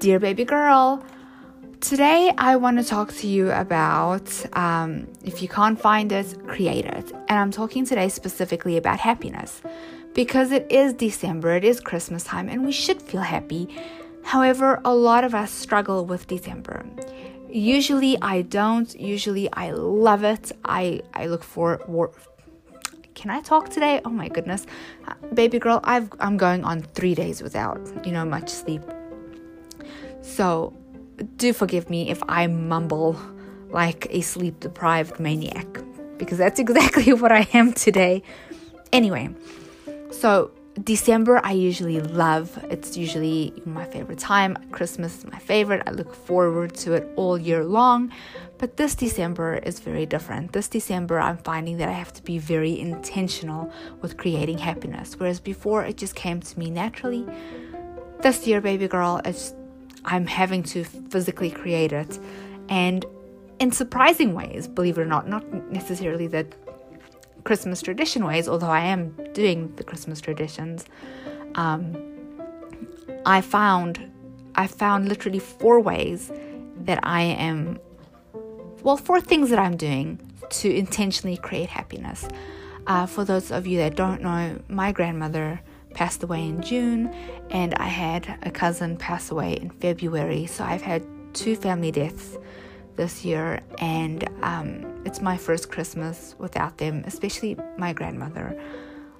Dear baby girl, today I want to talk to you about um, if you can't find it, create it. And I'm talking today specifically about happiness because it is December, it is Christmas time, and we should feel happy. However, a lot of us struggle with December. Usually I don't, usually I love it. I, I look for can I talk today? Oh my goodness. Uh, baby girl, I've, I'm going on three days without, you know, much sleep. So do forgive me if I mumble like a sleep deprived maniac, because that's exactly what I am today. Anyway, so December I usually love. It's usually my favorite time. Christmas is my favorite. I look forward to it all year long. But this December is very different. This December, I'm finding that I have to be very intentional with creating happiness. Whereas before, it just came to me naturally. This year, baby girl, it's, I'm having to physically create it. And in surprising ways, believe it or not, not necessarily the Christmas tradition ways, although I am doing the Christmas traditions. Um, I found I found literally four ways that I am well, four things that I'm doing to intentionally create happiness. Uh, for those of you that don't know, my grandmother passed away in June, and I had a cousin pass away in February. So I've had two family deaths this year, and um, it's my first Christmas without them, especially my grandmother,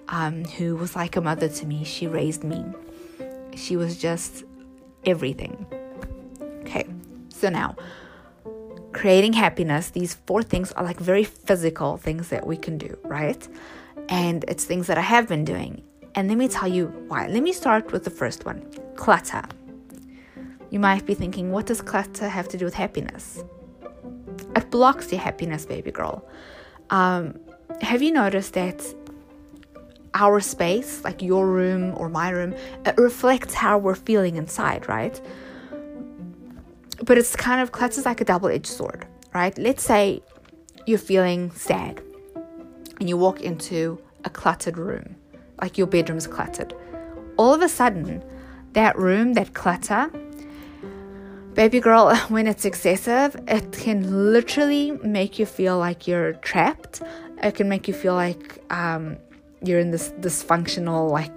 um, who was like a mother to me. She raised me, she was just everything. Okay, so now creating happiness, these four things are like very physical things that we can do, right? And it's things that I have been doing. And let me tell you why. Let me start with the first one clutter. You might be thinking, what does clutter have to do with happiness? It blocks your happiness, baby girl. Um, have you noticed that our space, like your room or my room, it reflects how we're feeling inside, right? but it's kind of clutches like a double-edged sword, right? Let's say you're feeling sad and you walk into a cluttered room, like your bedroom's cluttered. All of a sudden, that room, that clutter, baby girl, when it's excessive, it can literally make you feel like you're trapped. It can make you feel like um, you're in this dysfunctional, like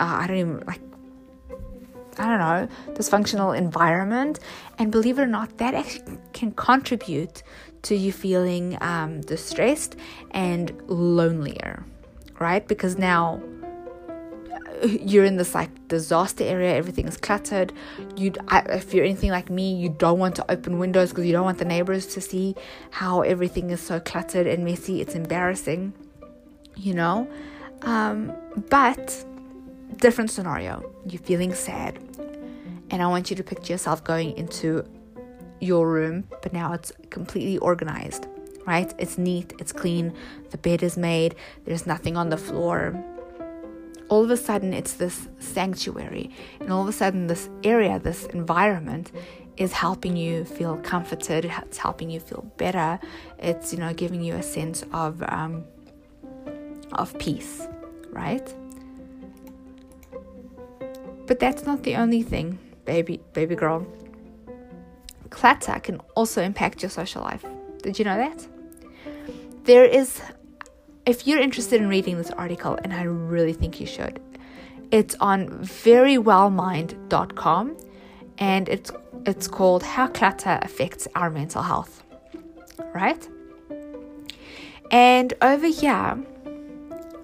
uh, I don't even like I don't know, dysfunctional environment. And believe it or not, that actually can contribute to you feeling um, distressed and lonelier, right? Because now uh, you're in this like disaster area, everything is cluttered. You, if you're anything like me, you don't want to open windows because you don't want the neighbors to see how everything is so cluttered and messy. It's embarrassing, you know. Um, but different scenario. You're feeling sad, and I want you to picture yourself going into your room, but now it's completely organized, right? It's neat, it's clean, the bed is made, there's nothing on the floor. All of a sudden, it's this sanctuary, and all of a sudden, this area, this environment is helping you feel comforted, it's helping you feel better, it's you know giving you a sense of um, of peace, right? But that's not the only thing, baby baby girl. Clutter can also impact your social life. Did you know that? There is if you're interested in reading this article and I really think you should. It's on verywellmind.com and it's it's called How Clutter Affects Our Mental Health. Right? And over here,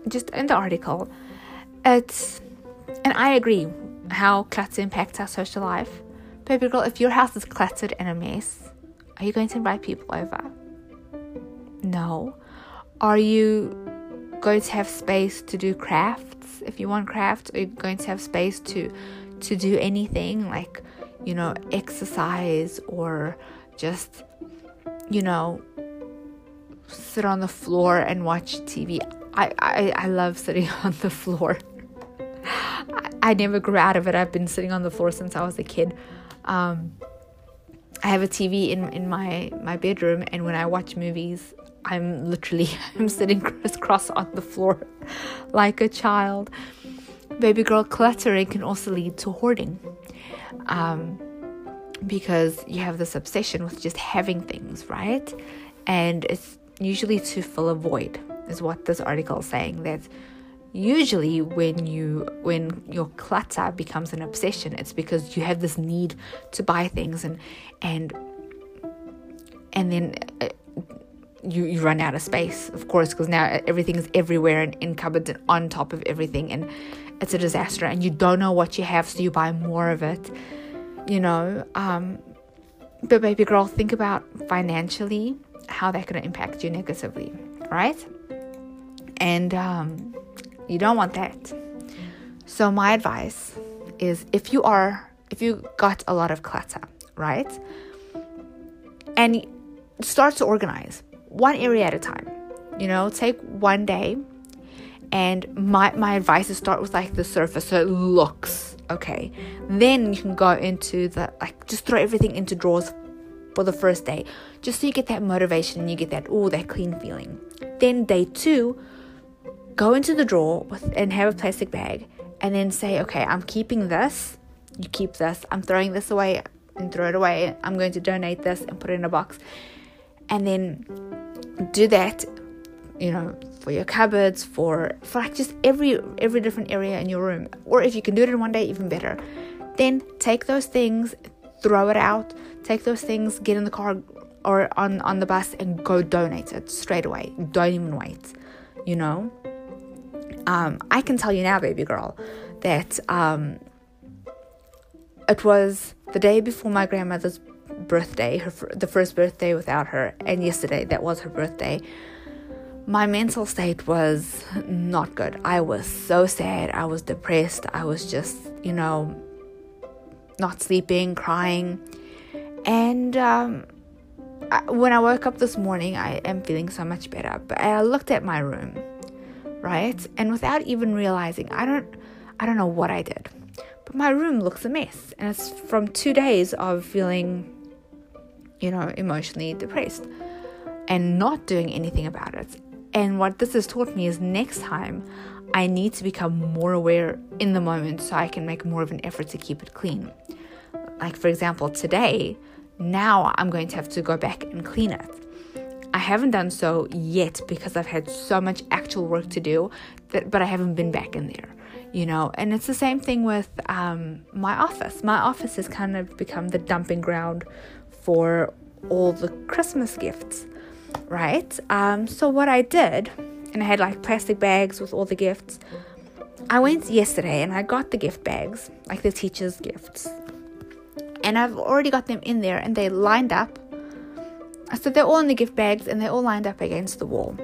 just in the article, it's and I agree how clutter impacts our social life. Baby girl, if your house is cluttered and a mess, are you going to invite people over? No. Are you going to have space to do crafts? If you want crafts, are you going to have space to to do anything like, you know, exercise or just, you know, sit on the floor and watch TV? I, I, I love sitting on the floor. I never grew out of it. I've been sitting on the floor since I was a kid. Um, I have a TV in in my my bedroom, and when I watch movies, I'm literally I'm sitting crisscross on the floor like a child. Baby girl cluttering can also lead to hoarding. Um, because you have this obsession with just having things, right? And it's usually to fill a void, is what this article is saying. That usually when you when your clutter becomes an obsession, it's because you have this need to buy things and and and then uh, you, you run out of space, of course, because now everything is everywhere and in cupboards and on top of everything, and it's a disaster. And you don't know what you have, so you buy more of it, you know. Um, but, baby girl, think about financially how that could impact you negatively, right? And um, you don't want that. So, my advice is if you are, if you got a lot of clutter, right? And start to organize one area at a time. You know, take one day. And my, my advice is start with like the surface so it looks okay. Then you can go into the like just throw everything into drawers for the first day. Just so you get that motivation and you get that oh that clean feeling. Then day two, go into the drawer with and have a plastic bag and then say, okay, I'm keeping this. You keep this. I'm throwing this away and throw it away. I'm going to donate this and put it in a box. And then do that you know for your cupboards for for like just every every different area in your room. Or if you can do it in one day even better. Then take those things throw it out. Take those things get in the car or on on the bus and go donate it straight away. Don't even wait you know? Um, i can tell you now baby girl that um, it was the day before my grandmother's birthday, her the first birthday without her, and yesterday that was her birthday. My mental state was not good. I was so sad. I was depressed. I was just, you know, not sleeping, crying. And um, I, when I woke up this morning, I am feeling so much better. But I looked at my room, right? And without even realizing, I don't, I don't know what I did, but my room looks a mess, and it's from two days of feeling you know, emotionally depressed and not doing anything about it. And what this has taught me is next time I need to become more aware in the moment so I can make more of an effort to keep it clean. Like, for example, today, now I'm going to have to go back and clean it. I haven't done so yet because I've had so much actual work to do, that, but I haven't been back in there, you know. And it's the same thing with um, my office. My office has kind of become the dumping ground for all the Christmas gifts, right? Um, so what I did, and I had like plastic bags with all the gifts. I went yesterday and I got the gift bags, like the teachers' gifts, and I've already got them in there, and they lined up. So they're all in the gift bags, and they're all lined up against the wall.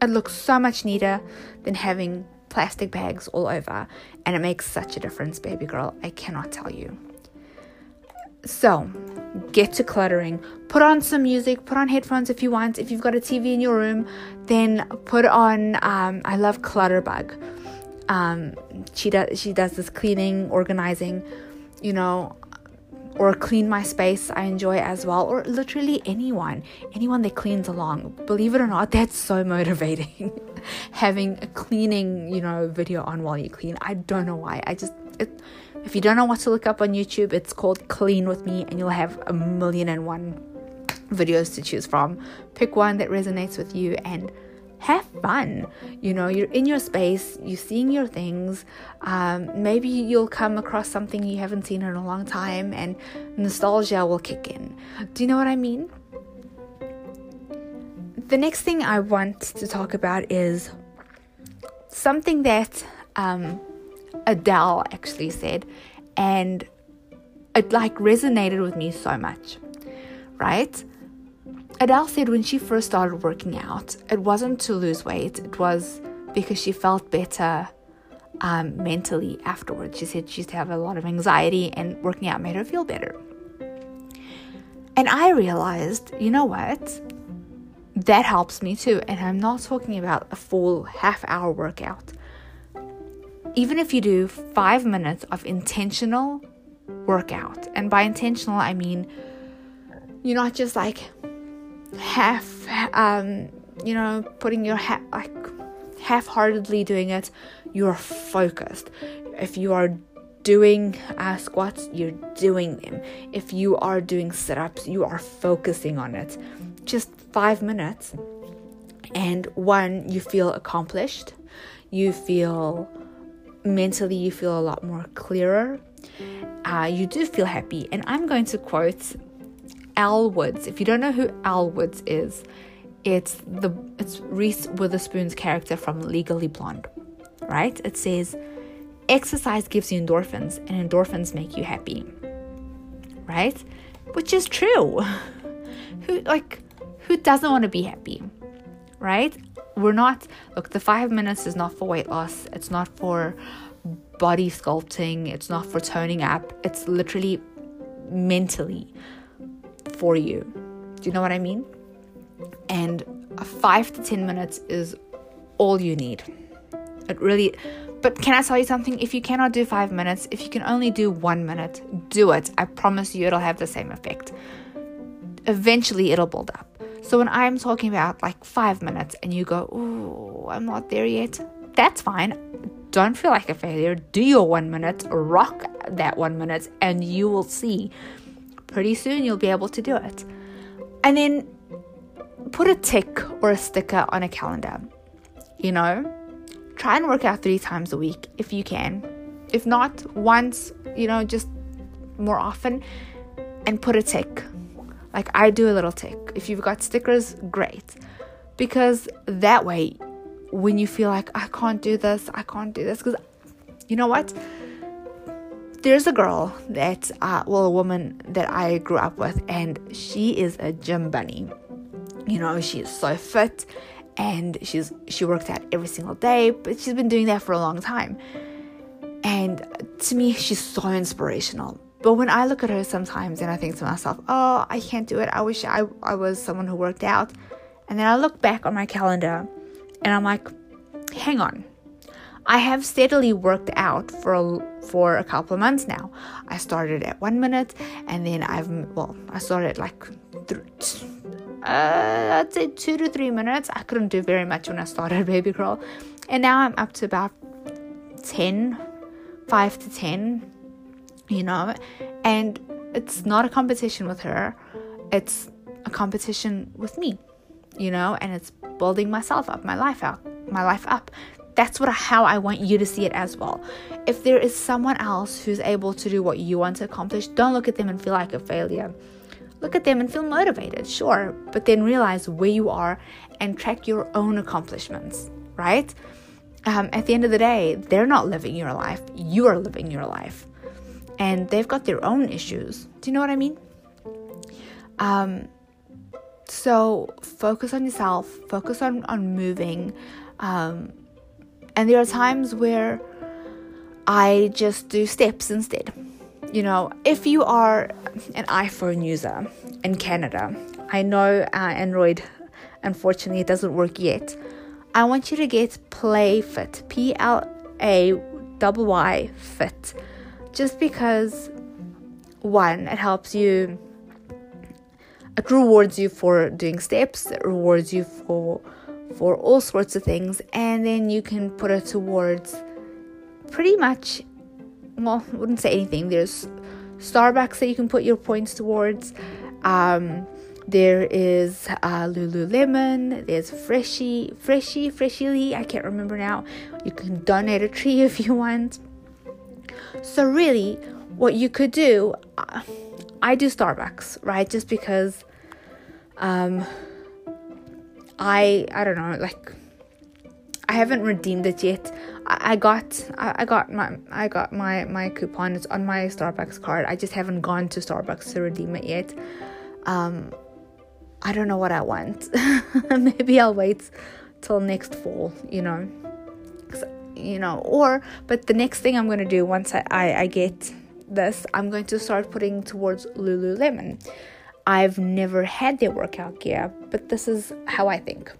It looks so much neater than having plastic bags all over, and it makes such a difference, baby girl. I cannot tell you. So, get to cluttering. Put on some music, put on headphones if you want. If you've got a TV in your room, then put on. Um, I love Clutterbug. Um, she does she does this cleaning, organizing, you know, or clean my space. I enjoy as well, or literally anyone, anyone that cleans along. Believe it or not, that's so motivating. Having a cleaning, you know, video on while you clean. I don't know why. I just it if you don't know what to look up on YouTube, it's called Clean with Me, and you'll have a million and one videos to choose from. Pick one that resonates with you and have fun. You know, you're in your space, you're seeing your things. Um, maybe you'll come across something you haven't seen in a long time, and nostalgia will kick in. Do you know what I mean? The next thing I want to talk about is something that um, Adele actually said, and it like resonated with me so much, right? Adele said when she first started working out, it wasn't to lose weight, it was because she felt better um, mentally afterwards. She said she used to have a lot of anxiety, and working out made her feel better. And I realized, you know what? That helps me too. And I'm not talking about a full half hour workout even if you do five minutes of intentional workout, and by intentional, I mean you're not just like half, um, you know, putting your ha- like half-heartedly doing it. You're focused. If you are doing uh, squats, you're doing them. If you are doing sit ups, you are focusing on it. Just five minutes. And one, you feel accomplished. You feel mentally, you feel a lot more clearer. Uh, you do feel happy. And I'm going to quote Elle Woods. If you don't know who Elle Woods is, it's the it's Reese Witherspoon's character from Legally Blonde, right? It says exercise gives you endorphins and endorphins make you happy. Right? Which is true. who like who doesn't want to be happy? Right? We're not look, the 5 minutes is not for weight loss. It's not for body sculpting. It's not for toning up. It's literally mentally for you. Do you know what I mean? And 5 to 10 minutes is all you need. It really but can I tell you something? If you cannot do five minutes, if you can only do one minute, do it. I promise you it'll have the same effect. Eventually, it'll build up. So when I'm talking about like five minutes and you go, oh, I'm not there yet, that's fine. Don't feel like a failure. Do your one minute, rock that one minute, and you will see pretty soon you'll be able to do it. And then put a tick or a sticker on a calendar. You know, try and work out three times a week if you can. If not, once, you know, just more often, and put a tick. Like I do a little tick. If you've got stickers, great. Because that way, when you feel like I can't do this, I can't do this, because you know what? There's a girl that, uh, well, a woman that I grew up with, and she is a gym bunny. You know, she is so fit and she's she worked out every single day, but she's been doing that for a long time. And to me, she's so inspirational. But when I look at her sometimes and I think to myself, oh, I can't do it. I wish I, I was someone who worked out. And then I look back on my calendar and I'm like, hang on. I have steadily worked out for a, for a couple of months now. I started at one minute and then I've, well, I started like th- uh, I'd say two to three minutes. I couldn't do very much when I started Baby Crawl. And now I'm up to about 10, 5 to 10, you know. And it's not a competition with her, it's a competition with me, you know, and it's building myself up, my life out, my life up. That's what how I want you to see it as well. If there is someone else who's able to do what you want to accomplish, don't look at them and feel like a failure Look at them and feel motivated, sure, but then realize where you are and track your own accomplishments, right? Um, at the end of the day, they're not living your life, you are living your life. And they've got their own issues. Do you know what I mean? Um, so focus on yourself, focus on, on moving. Um, and there are times where I just do steps instead you know, if you are an iPhone user in Canada, I know uh, Android, unfortunately, it doesn't work yet. I want you to get Play Fit, P L A Y Y Fit, just because one, it helps you, it rewards you for doing steps, it rewards you for for all sorts of things, and then you can put it towards pretty much well, I wouldn't say anything. There's Starbucks that you can put your points towards. Um, there is uh, Lululemon. There's Freshie, Freshie, Freshly. I can't remember now. You can donate a tree if you want. So really, what you could do, I do Starbucks, right? Just because, um, I I don't know, like I haven't redeemed it yet. I, I got I, I, got my I got my my coupon. It's on my Starbucks card. I just haven't gone to Starbucks to redeem it yet. Um, I don't know what I want. Maybe I'll wait till next fall. You know, you know, or but the next thing I'm gonna do once I, I, I get this, I'm going to start putting towards Lululemon. I've never had their workout gear, but this is how I think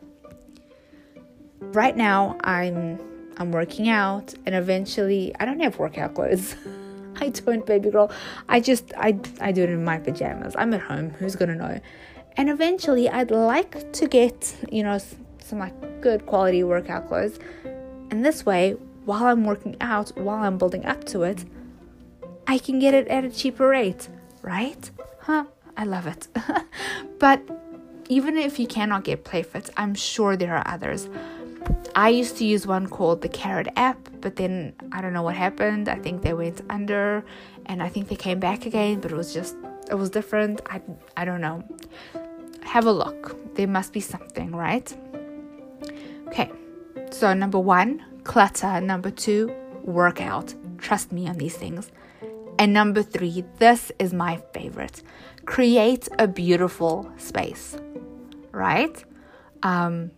right now I'm I'm working out and eventually I don't have workout clothes. I don't baby girl. I just I I do it in my pajamas. I'm at home. Who's going to know? And eventually I'd like to get, you know, some like good quality workout clothes. And this way, while I'm working out, while I'm building up to it, I can get it at a cheaper rate, right? Huh? I love it. but even if you cannot get PlayFit, I'm sure there are others. I used to use one called the Carrot app, but then I don't know what happened. I think they went under and I think they came back again, but it was just it was different. I I don't know. Have a look. There must be something, right? Okay. So number 1, clutter. Number 2, workout. Trust me on these things. And number 3, this is my favorite. Create a beautiful space. Right? Um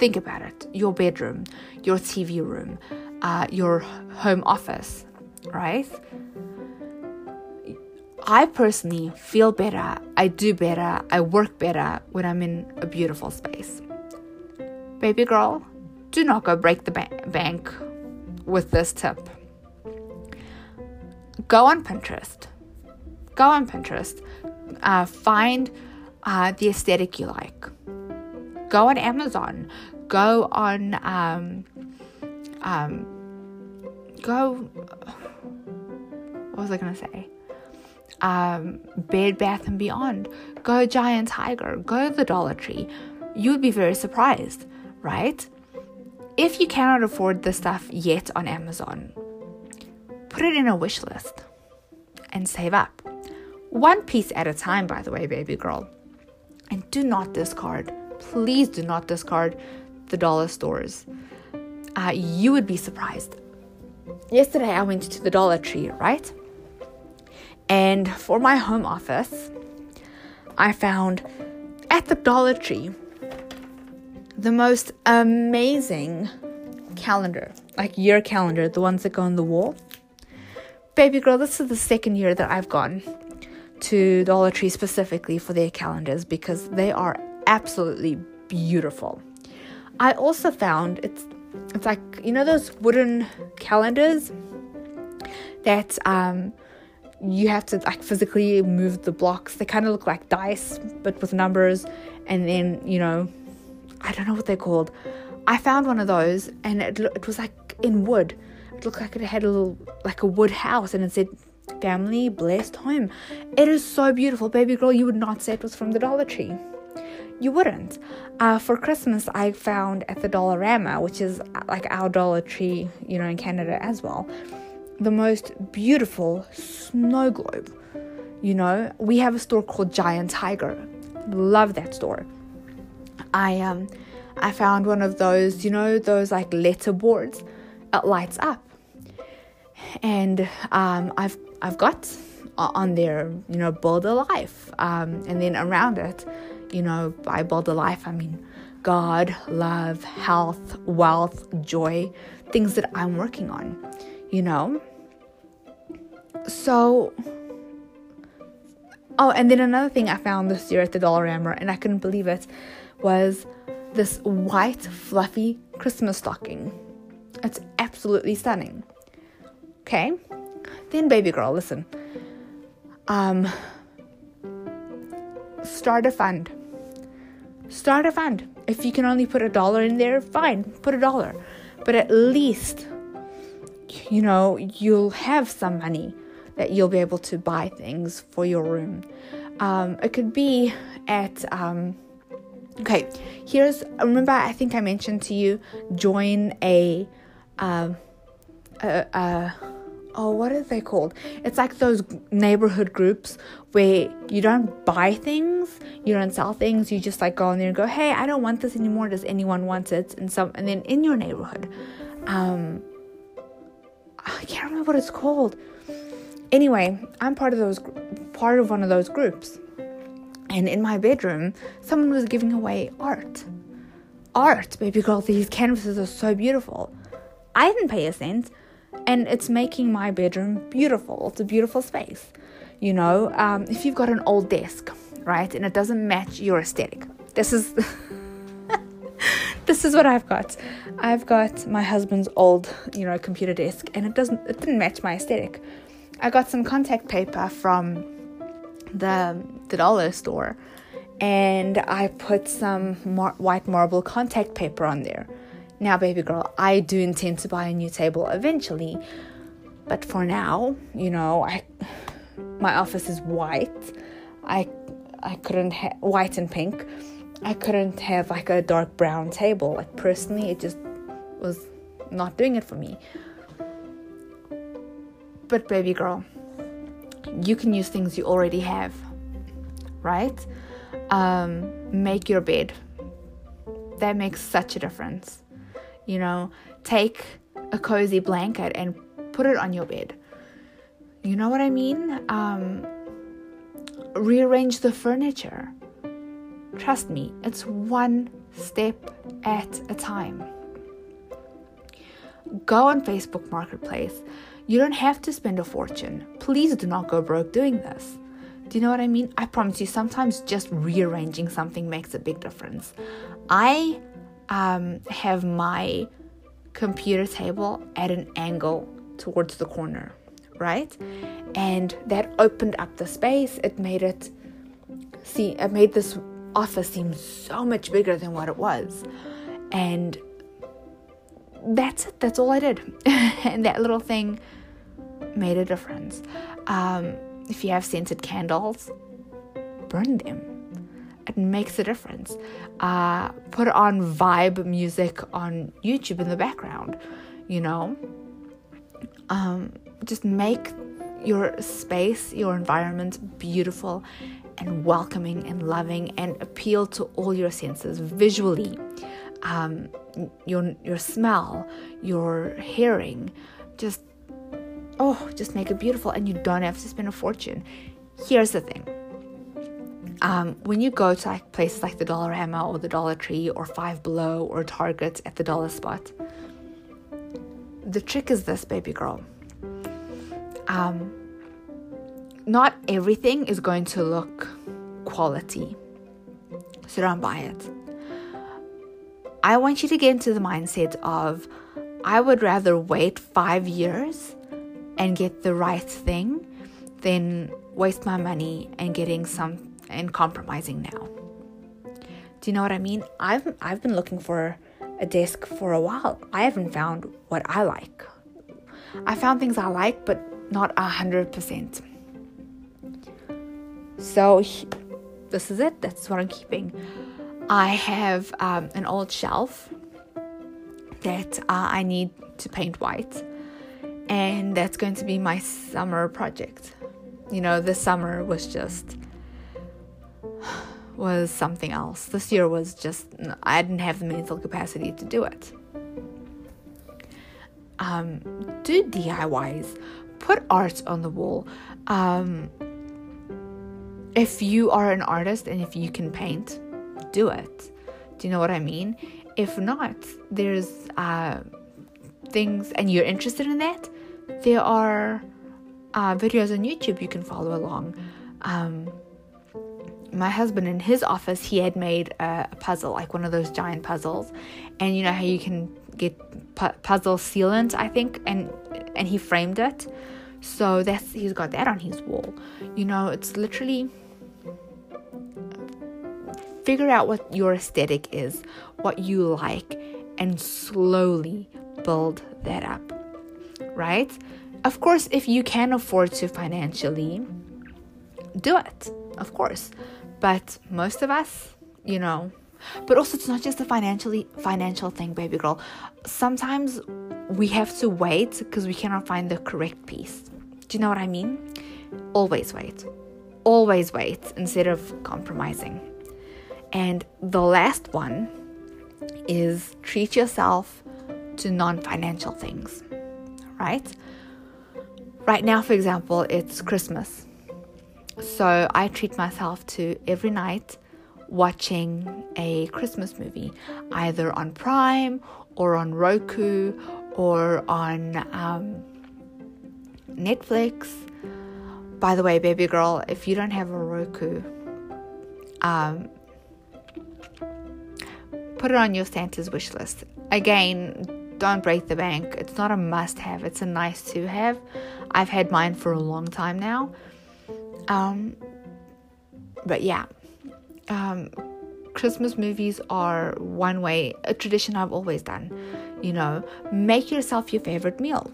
think about it your bedroom, your TV room, uh, your home office, right? I personally feel better, I do better, I work better when I'm in a beautiful space. Baby girl, do not go break the ba- bank with this tip. Go on Pinterest. Go on Pinterest. Uh, find uh, the aesthetic you like. Go on Amazon. Go on. Um, um, go. What was I gonna say? Um, Bed Bath and Beyond. Go Giant Tiger. Go the Dollar Tree. You would be very surprised, right? If you cannot afford the stuff yet on Amazon, put it in a wish list and save up. One piece at a time, by the way, baby girl. And do not discard please do not discard the dollar stores. Uh, you would be surprised. Yesterday, I went to the Dollar Tree, right? And for my home office, I found at the Dollar Tree the most amazing calendar, like year calendar, the ones that go on the wall. Baby girl, this is the second year that I've gone to Dollar Tree specifically for their calendars because they are absolutely beautiful. I also found it's it's like you know those wooden calendars that um you have to like physically move the blocks. They kind of look like dice but with numbers and then, you know, I don't know what they're called. I found one of those and it it was like in wood. It looked like it had a little like a wood house and it said family blessed home. It is so beautiful, baby girl. You would not say it was from the Dollar Tree you wouldn't. Uh, for Christmas, I found at the Dollarama, which is uh, like our Dollar Tree, you know, in Canada as well, the most beautiful snow globe. You know, we have a store called Giant Tiger. Love that store. I um, I found one of those, you know, those like letter boards. It lights up, and um, I've I've got on there, you know, build a life, um, and then around it you know, by build a life, I mean God, love, health, wealth, joy, things that I'm working on, you know? So, oh, and then another thing I found this year at the Dollar Dollarama, and I couldn't believe it, was this white, fluffy Christmas stocking. It's absolutely stunning. Okay? Then, baby girl, listen. Um, start a fund start a fund. If you can only put a dollar in there, fine, put a dollar. But at least, you know, you'll have some money that you'll be able to buy things for your room. Um, it could be at, um, okay, here's, remember, I think I mentioned to you, join a, um, a, a oh, what are they called? It's like those neighborhood groups where you don't buy things, you don't sell things, you just like go in there and go, hey, I don't want this anymore. Does anyone want it? And some, and then in your neighborhood, um, I can't remember what it's called. Anyway, I'm part of those, part of one of those groups, and in my bedroom, someone was giving away art. Art, baby girl, these canvases are so beautiful. I didn't pay a cent and it's making my bedroom beautiful. It's a beautiful space. You know, um, if you've got an old desk, right, and it doesn't match your aesthetic, this is. this is what I've got. I've got my husband's old, you know, computer desk, and it doesn't, it didn't match my aesthetic. I got some contact paper from the the dollar store, and I put some mar- white marble contact paper on there. Now, baby girl, I do intend to buy a new table eventually, But for now, you know, I my office is white. I I couldn't have white and pink. I couldn't have like a dark brown table. Like personally, it just was not doing it for me. But baby girl, you can use things you already have, right? Um, make your bed. That makes such a difference. You know, take a cozy blanket and put it on your bed. You know what I mean? Um, rearrange the furniture. Trust me, it's one step at a time. Go on Facebook Marketplace. You don't have to spend a fortune. Please do not go broke doing this. Do you know what I mean? I promise you, sometimes just rearranging something makes a big difference. I um, have my computer table at an angle towards the corner right? And that opened up the space. It made it see it made this office seem so much bigger than what it was. And that's it. That's all I did. and that little thing made a difference. Um, if you have scented candles, burn them. It makes a difference. Uh, put on vibe music on YouTube in the background, you know. Um, just make your space, your environment beautiful and welcoming and loving and appeal to all your senses visually. Um, your your smell, your hearing, oh, just make it beautiful, and you don't have to spend a fortune. Here's the thing: um, when you go to like places like the Dollarama or the Dollar Tree or Five Below or Target at the dollar spot, the trick is this, baby girl um, not everything is going to look quality. So don't buy it. I want you to get into the mindset of I would rather wait five years and get the right thing than waste my money and getting some and compromising now. Do you know what I mean? I've I've been looking for a desk for a while. I haven't found what I like. I found things I like, but not a hundred percent. So this is it. That's what I'm keeping. I have um, an old shelf that uh, I need to paint white, and that's going to be my summer project. You know, this summer was just was something else. This year was just I didn't have the mental capacity to do it. Um, do DIYs put art on the wall. Um, if you are an artist and if you can paint, do it. Do you know what I mean? If not, there's uh, things, and you're interested in that, there are uh, videos on YouTube you can follow along. Um, my husband in his office, he had made a, a, puzzle, like one of those giant puzzles, and you know how you can get pu- puzzle sealant, I think, and and he framed it. So that's he's got that on his wall. You know, it's literally figure out what your aesthetic is, what you like, and slowly build that up. Right? Of course, if you can afford to financially, do it. Of course. But most of us, you know, but also it's not just a financially financial thing, baby girl. Sometimes we have to wait because we cannot find the correct piece. Do you know what I mean? Always wait. Always wait instead of compromising. And the last one is treat yourself to non financial things, right? Right now, for example, it's Christmas. So I treat myself to every night watching a Christmas movie, either on Prime or on Roku or on um, Netflix. By the way, baby girl, if you don't have a Roku, um, put it on your Santa's wish list. Again, don't break the bank. It's not a must have, it's a nice to have. I've had mine for a long time now. Um, but yeah, um, Christmas movies are one way, a tradition I've always done. You know, make yourself your favorite meal.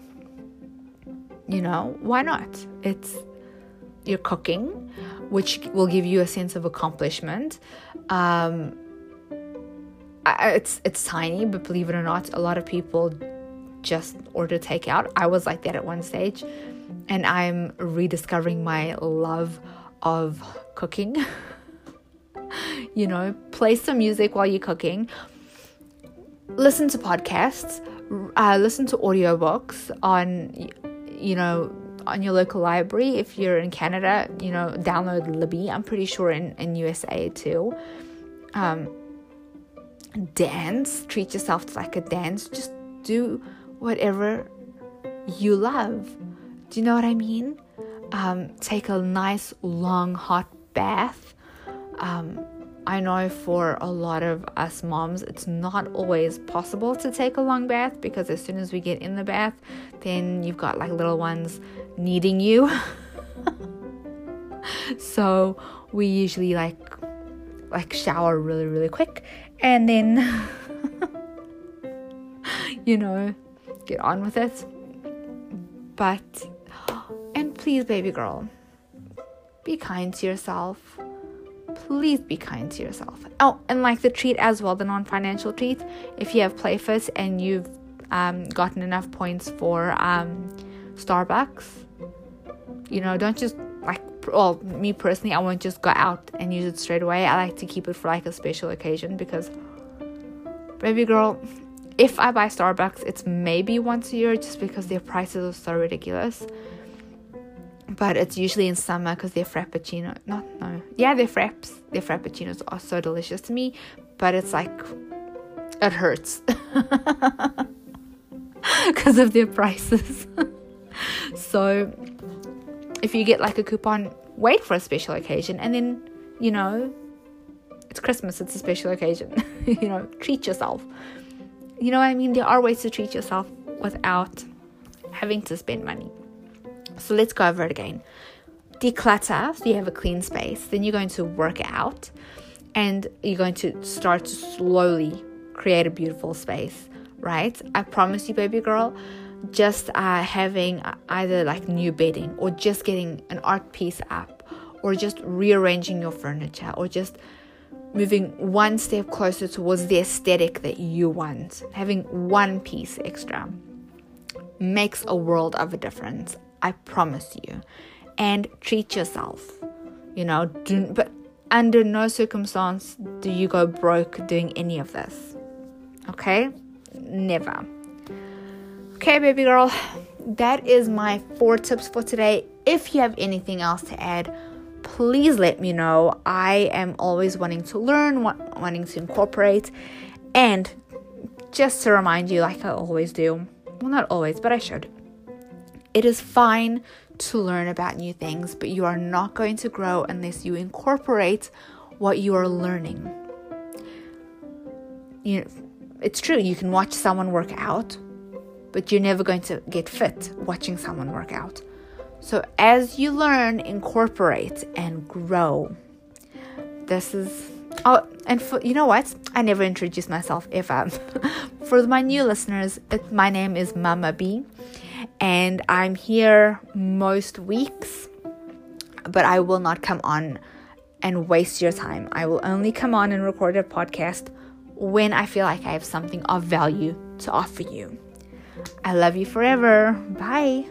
You know, why not? It's you're cooking, which will give you a sense of accomplishment. Um, it's it's tiny, but believe it or not, a lot of people just order takeout. I was like that at one stage, and I'm rediscovering my love of cooking. you know, play some music while you're cooking, listen to podcasts, uh, listen to audiobooks on, you know, on your local library. If you're in Canada, you know, download Libby. I'm pretty sure in, in USA too. Um, dance, treat yourself like a dance. Just do whatever you love. Do you know what I mean? Um, take a nice long hot bath. Um, I know for a lot of us moms, it's not always possible to take a long bath because as soon as we get in the bath, then you've got like little ones needing you. so we usually like like shower really really quick and then you know get on with it. But and please baby girl be kind to yourself. Please be kind to yourself. Oh and like the treat as well the non-financial treat. If you have playfit and you've um, gotten enough points for um, starbucks you know don't just well me personally i won't just go out and use it straight away. I like to keep it for like a special occasion because baby girl if i buy starbucks it's maybe once a year just because their prices are so ridiculous. But it's usually in summer because their frappuccino not no. Yeah their fraps their frappuccinos are so delicious to me but it's like it hurts. Because of their prices. So if you get like a coupon, wait for a special occasion and then, you know, it's Christmas, it's a special occasion. you know, treat yourself. You know I mean? There are ways to treat yourself without having to spend money. So let's go over it again. Declutter, so you have a clean space. Then you're going to work out and you're going to start to slowly create a beautiful space, right? I promise you, baby girl, just uh, having either like new bedding or just getting an art piece up or just rearranging your furniture or just moving one step closer towards the aesthetic that you want. Having one piece extra makes a world of a difference i promise you. And treat yourself you know do, but under no circumstance do you go broke doing any of this. Okay? Never Okay, baby girl, that is my four tips for today. If you have anything else to add, please let me know. I am always wanting to learn, wanting to incorporate, and just to remind you, like I always do, well, not always, but I should. It is fine to learn about new things, but you are not going to grow unless you incorporate what you are learning. You know, it's true, you can watch someone work out but you're never going to get fit watching someone work out. So, as you learn, incorporate and grow. This is oh, and for you know what? I never introduced myself ever. for my new listeners, it, my name is Mama B, and I'm here most weeks, but I will not come on and waste your time. I will only come on and record a podcast when I feel like I have something of value to offer you. I love you forever. Bye.